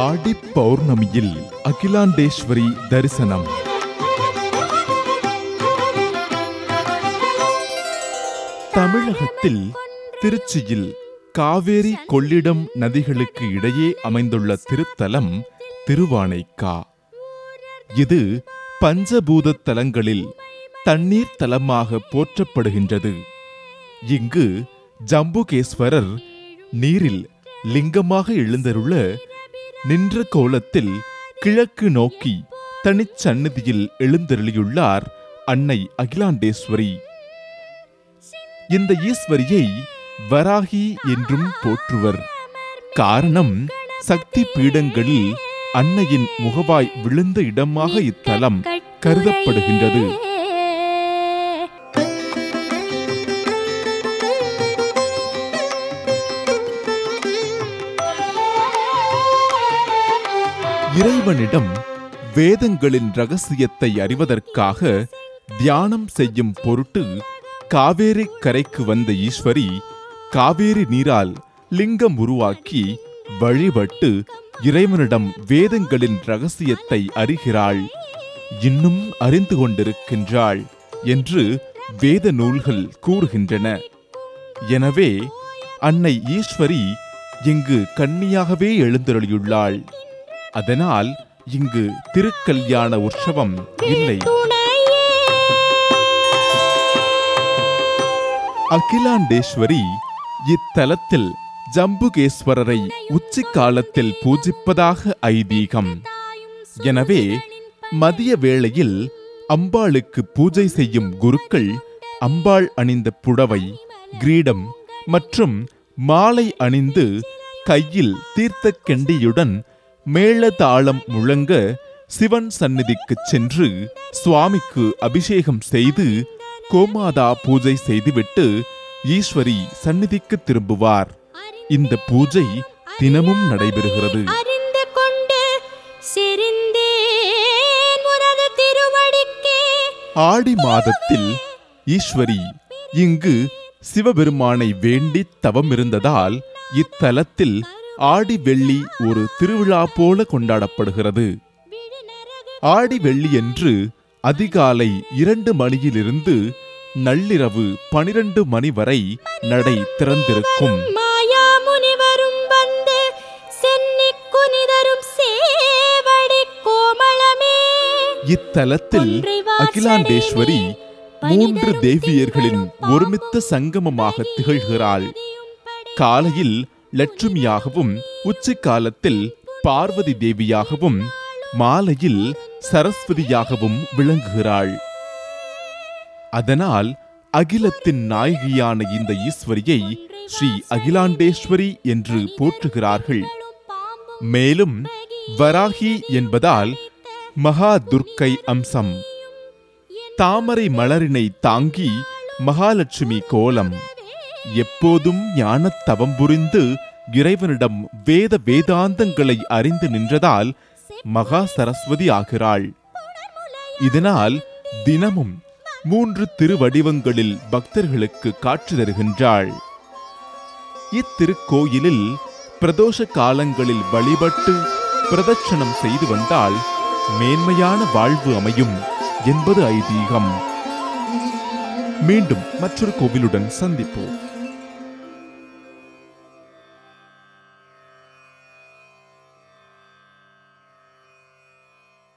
ஆடி பௌர்ணமியில் அகிலாண்டேஸ்வரி தரிசனம். தமிழகத்தில் திருச்சியில் காவேரி கொள்ளிடம் நதிகளுக்கு இடையே அமைந்துள்ள திருத்தலம் திருவானைக்கா. இது பஞ்சபூத தலங்களில் தண்ணீர் தலமாக போற்றப்படுகின்றது. இங்கு ஜம்புகேஸ்வரர் நீரில் லிங்கமாக எழுந்தருள நின்ற கோலத்தில் கிழக்கு நோக்கி தனிச்சன்னதியில் எழுந்தருளியுள்ளார் அன்னை அகிலாண்டேஸ்வரி. இந்த ஈஸ்வரியை வராகி என்றும் போற்றுவர். காரணம் சக்தி பீடங்களில் அன்னையின் முகவாய் விழுந்த இடமாக இத்தலம் கருதப்படுகின்றது. இறைவனிடம் வேதங்களின் ரகசியத்தை அறிவதற்காக தியானம் செய்யும் பொருட்டு காவேரி கரைக்கு வந்த ஈஸ்வரி காவேரி நீரால் லிங்கம் உருவாக்கி வழிபட்டு இறைவனிடம் வேதங்களின் ரகசியத்தை அறிகிறாள். இன்னும் அறிந்து கொண்டிருக்கின்றாள் என்று வேத நூல்கள் கூறுகின்றன. எனவே அன்னை ஈஸ்வரி இங்கு கன்னியாகவே எழுந்தருளியுள்ளாள். அதனால் இங்கு திருக்கல்யாண உற்சவம் இல்லை. அகிலாண்டேஸ்வரி இத்தலத்தில் ஜம்புகேஸ்வரரை உச்சி காலத்தில் பூஜிப்பதாக ஐதீகம். எனவே மதிய வேளையில் அம்பாளுக்கு பூஜை செய்யும் குருக்கள் அம்பாள் அணிந்த புடவை கிரீடம் மற்றும் மாலை அணிந்து கையில் தீர்த்த கெண்டியுடன் மேளதாளம் முழங்க சிவன் சந்நிதிக்குச் சென்று சுவாமிக்கு அபிஷேகம் செய்து கோமாதா பூஜை செய்துவிட்டு ஈஸ்வரி சந்நிதிக்கு திரும்புவார். இந்த பூஜை தினமும் நடைபெறுகிறது. ஆடி மாதத்தில் ஈஸ்வரி இங்கு சிவபெருமானை வேண்டி தவமிருந்ததால் இத்தலத்தில் ஆடி வெள்ளி ஒரு திருவிழா போல கொண்டாடப்படுகிறது. ஆடி வெள்ளியன்று அதிகாலை இரண்டு மணியிலிருந்து நள்ளிரவு பனிரெண்டு மணி வரை நடை திறந்திருக்கும். இத்தலத்தில் அகிலாண்டேஸ்வரி மூன்று தேவியர்களின் ஒருமித்த சங்கமமாக திகழ்கிறாள். காலையில் லட்சுமியாகவும் உச்சிக்காலத்தில் பார்வதி தேவியாகவும் மாலையில் சரஸ்வதியாகவும் விளங்குகிறாள். அதனால் அகிலத்தின் நாயகியான இந்த ஈஸ்வரியை ஸ்ரீ அகிலாண்டேஸ்வரி என்று போற்றுகிறார்கள். மேலும் வராகி என்பதால் மகா துர்க்கை அம்சம். தாமரை மலரினை தாங்கி மகாலட்சுமி கோலம். எப்போதும் ஞானத் தவம் புரிந்து இறைவனிடம் வேத வேதாந்தங்களை அறிந்து நின்றதால் மகா சரஸ்வதி ஆகிறாள். இதனால் தினமும் மூன்று திருவடிவங்களில் பக்தர்களுக்கு காட்சி தருகின்றாள். இத்திருக்கோயிலில் பிரதோஷ காலங்களில் வழிபட்டு பிரதட்சணம் செய்து வந்தால் மேன்மையான வாழ்வு அமையும் என்பது ஐதீகம். மீண்டும் மற்றொரு கோவிலுடன் சந்திப்போம்.